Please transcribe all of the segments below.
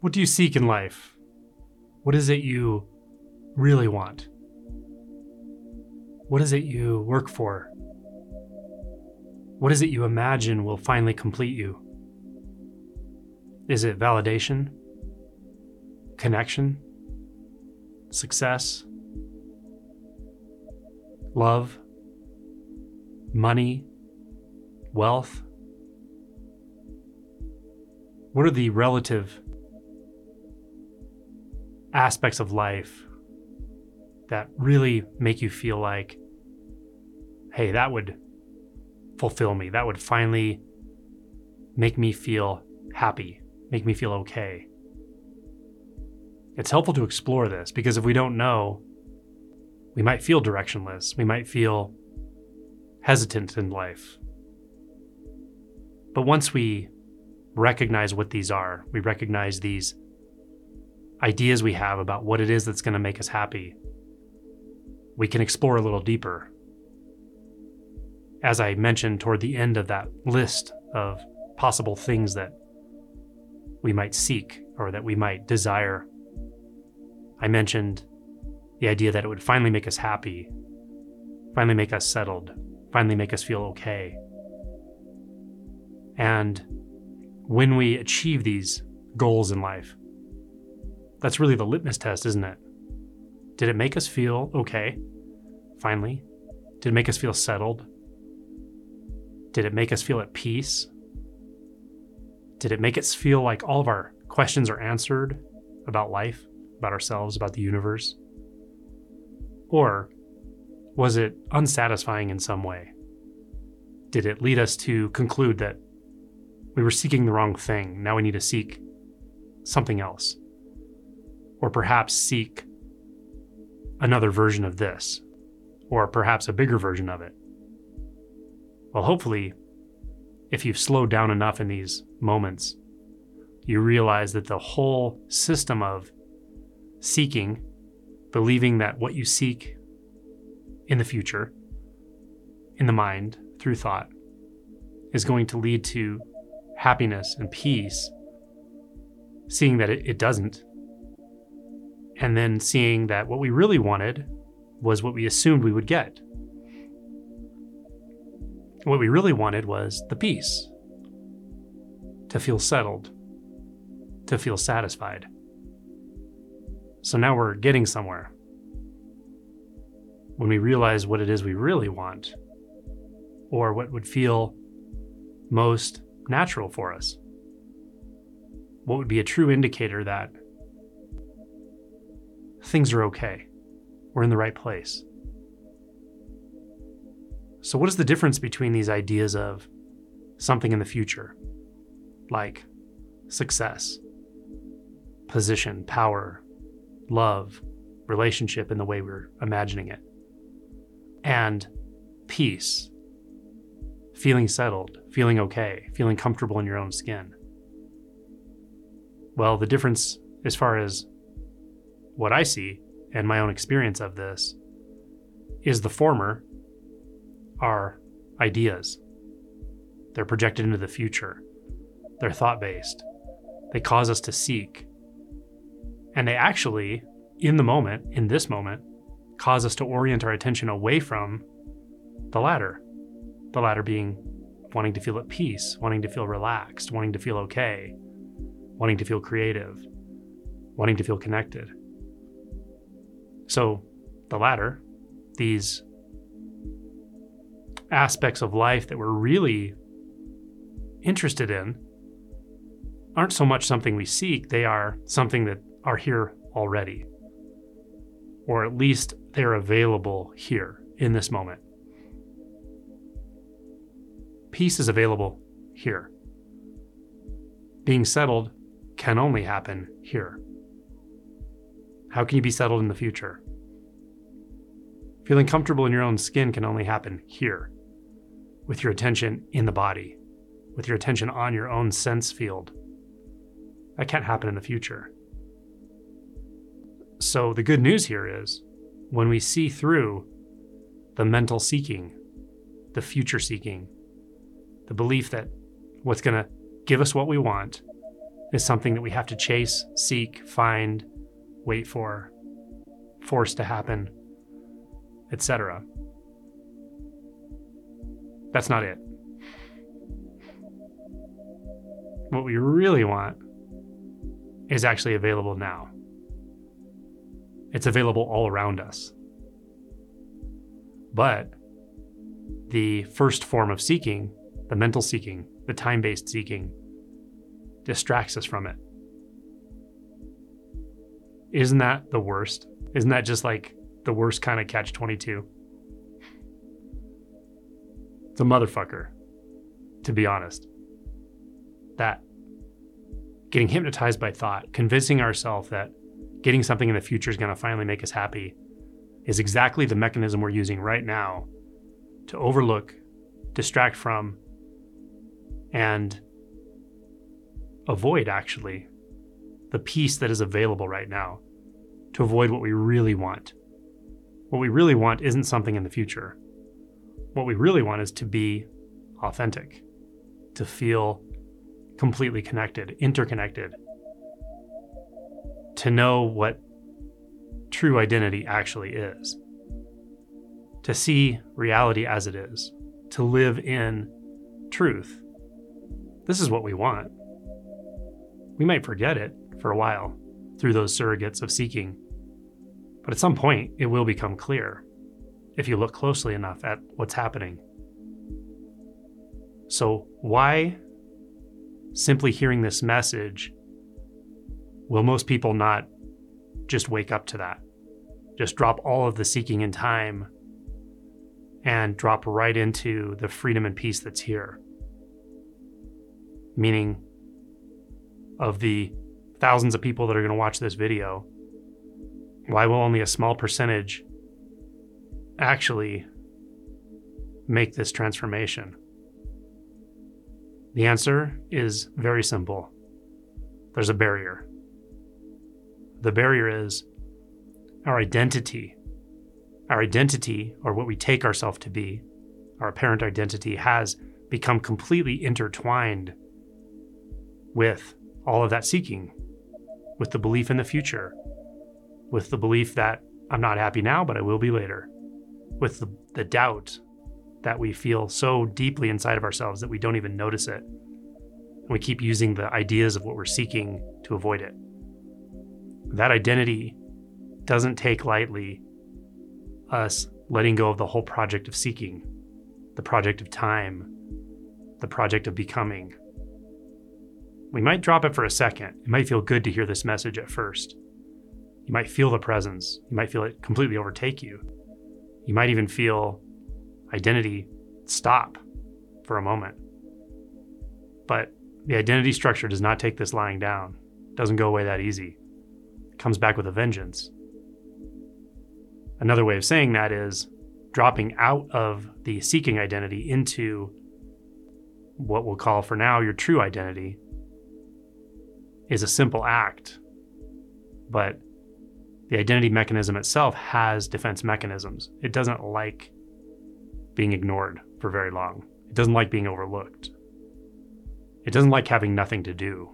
What do you seek in life? What is it you really want? What is it you work for? What is it you imagine will finally complete you? Is it validation? Connection? Success? Love? Money? Wealth? What are the relative aspects of life that really make you feel like, hey, that would fulfill me? That would finally make me feel happy, make me feel okay. It's helpful to explore this because if we don't know, we might feel directionless. We might feel hesitant in life. But once we recognize what these are, we recognize these ideas we have about what it is that's going to make us happy, we can explore a little deeper. As I mentioned toward the end of that list of possible things that we might seek or that we might desire, I mentioned the idea that it would finally make us happy, finally make us settled, finally make us feel okay. And when we achieve these goals in life, that's really the litmus test, isn't it? Did it make us feel okay? Finally? Did it make us feel settled? Did it make us feel at peace? Did it make us feel like all of our questions are answered about life, about ourselves, about the universe? Or was it unsatisfying in some way? Did it lead us to conclude that we were seeking the wrong thing? Now we need to seek something else or perhaps seek another version of this, or perhaps a bigger version of it. Well, hopefully, if you've slowed down enough in these moments, you realize that the whole system of seeking, believing that what you seek in the future, in the mind, through thought, is going to lead to happiness and peace, seeing that it, it doesn't, and then seeing that what we really wanted was what we assumed we would get. What we really wanted was the peace to feel settled, to feel satisfied. So now we're getting somewhere. When we realize what it is we really want, or what would feel most natural for us, what would be a true indicator that things are okay. We're in the right place. So, what is the difference between these ideas of something in the future, like success, position, power, love, relationship in the way we're imagining it, and peace, feeling settled, feeling okay, feeling comfortable in your own skin? Well, the difference as far as what I see and my own experience of this is the former are ideas. They're projected into the future. They're thought based. They cause us to seek. And they actually, in the moment, in this moment, cause us to orient our attention away from the latter. The latter being wanting to feel at peace, wanting to feel relaxed, wanting to feel okay, wanting to feel creative, wanting to feel connected. So, the latter, these aspects of life that we're really interested in, aren't so much something we seek, they are something that are here already. Or at least they're available here in this moment. Peace is available here. Being settled can only happen here. How can you be settled in the future? Feeling comfortable in your own skin can only happen here, with your attention in the body, with your attention on your own sense field. That can't happen in the future. So, the good news here is when we see through the mental seeking, the future seeking, the belief that what's going to give us what we want is something that we have to chase, seek, find, wait for, force to happen, etc. That's not it. What we really want is actually available now. It's available all around us. But the first form of seeking, the mental seeking, the time based seeking, distracts us from it. Isn't that the worst? Isn't that just like the worst kind of catch 22? It's a motherfucker, to be honest. That getting hypnotized by thought, convincing ourselves that getting something in the future is going to finally make us happy, is exactly the mechanism we're using right now to overlook, distract from, and avoid actually the peace that is available right now, to avoid what we really want. What we really want isn't something in the future. What we really want is to be authentic, to feel completely connected, interconnected, to know what true identity actually is, to see reality as it is, to live in truth. This is what we want. We might forget it for a while through those surrogates of seeking, but at some point it will become clear if you look closely enough at what's happening. So, why simply hearing this message, will most people not just wake up to that? Just drop all of the seeking in time and drop right into the freedom and peace that's here. Meaning, of the thousands of people that are going to watch this video, why will only a small percentage actually make this transformation? The answer is very simple there's a barrier. The barrier is our identity. Our identity, or what we take ourselves to be, our apparent identity, has become completely intertwined with all of that seeking, with the belief in the future, with the belief that I'm not happy now, but I will be later, with the, the doubt that we feel so deeply inside of ourselves that we don't even notice it. And we keep using the ideas of what we're seeking to avoid it. That identity doesn't take lightly us letting go of the whole project of seeking, the project of time, the project of becoming. We might drop it for a second. It might feel good to hear this message at first. You might feel the presence. You might feel it completely overtake you. You might even feel identity stop for a moment. But the identity structure does not take this lying down. It doesn't go away that easy. It comes back with a vengeance. Another way of saying that is dropping out of the seeking identity into what we'll call for now your true identity is a simple act. But the identity mechanism itself has defense mechanisms. It doesn't like being ignored for very long. It doesn't like being overlooked. It doesn't like having nothing to do.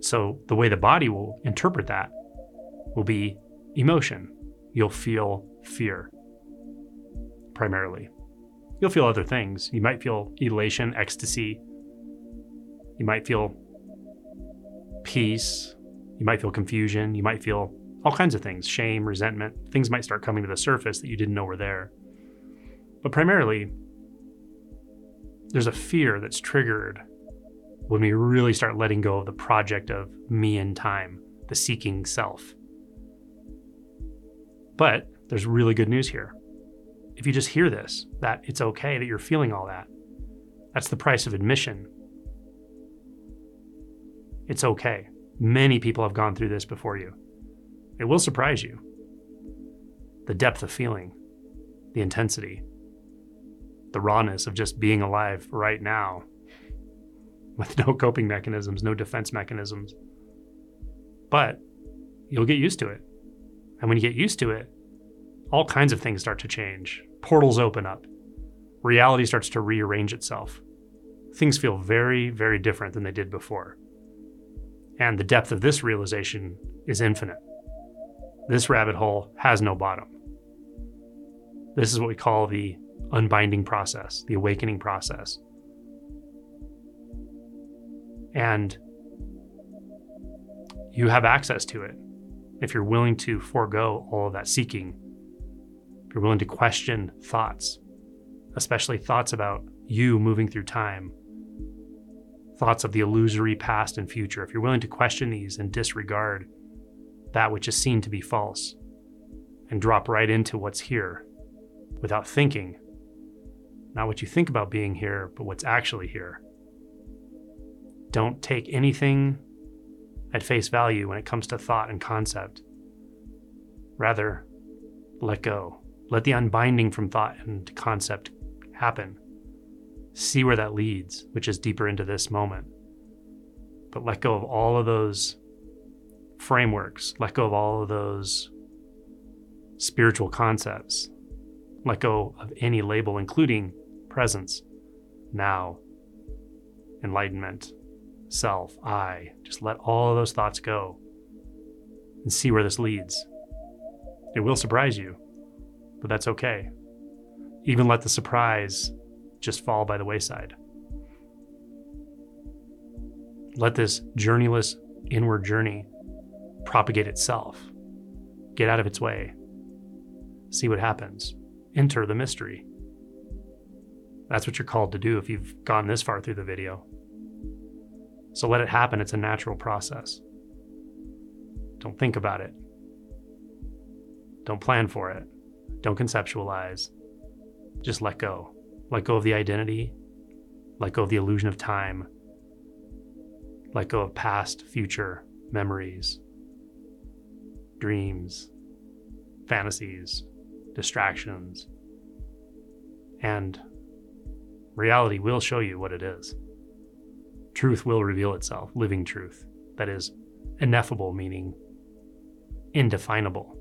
So, the way the body will interpret that will be emotion. You'll feel fear primarily. You'll feel other things. You might feel elation, ecstasy. You might feel peace. You might feel confusion. You might feel all kinds of things shame, resentment. Things might start coming to the surface that you didn't know were there. But primarily, there's a fear that's triggered when we really start letting go of the project of me and time, the seeking self. But there's really good news here. If you just hear this, that it's okay that you're feeling all that, that's the price of admission. It's okay. Many people have gone through this before you. It will surprise you. The depth of feeling, the intensity, the rawness of just being alive right now with no coping mechanisms, no defense mechanisms. But you'll get used to it. And when you get used to it, all kinds of things start to change. Portals open up. Reality starts to rearrange itself. Things feel very, very different than they did before. And the depth of this realization is infinite. This rabbit hole has no bottom. This is what we call the unbinding process, the awakening process. And you have access to it if you're willing to forego all of that seeking, if you're willing to question thoughts, especially thoughts about you moving through time, thoughts of the illusory past and future, if you're willing to question these and disregard that which is seen to be false and drop right into what's here without thinking, not what you think about being here, but what's actually here. Don't take anything at face value when it comes to thought and concept. Rather, let go. Let the unbinding from thought and concept happen. See where that leads, which is deeper into this moment. But let go of all of those frameworks, let go of all of those spiritual concepts, let go of any label, including presence, now, enlightenment, self, I. Just let all of those thoughts go and see where this leads. It will surprise you, but that's okay. Even let the surprise just fall by the wayside. Let this journeyless inward journey propagate itself. Get out of its way. See what happens. Enter the mystery. That's what you're called to do if you've gone this far through the video. So let it happen. It's a natural process. Don't think about it. Don't plan for it. Don't conceptualize. Just let go. Let go of the identity. Let go of the illusion of time. Let go of past, future memories, dreams, fantasies, distractions. And reality will show you what it is. Truth will reveal itself, living truth. That is ineffable, meaning indefinable.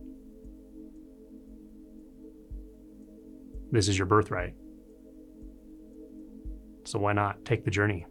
This is your birthright. So why not take the journey?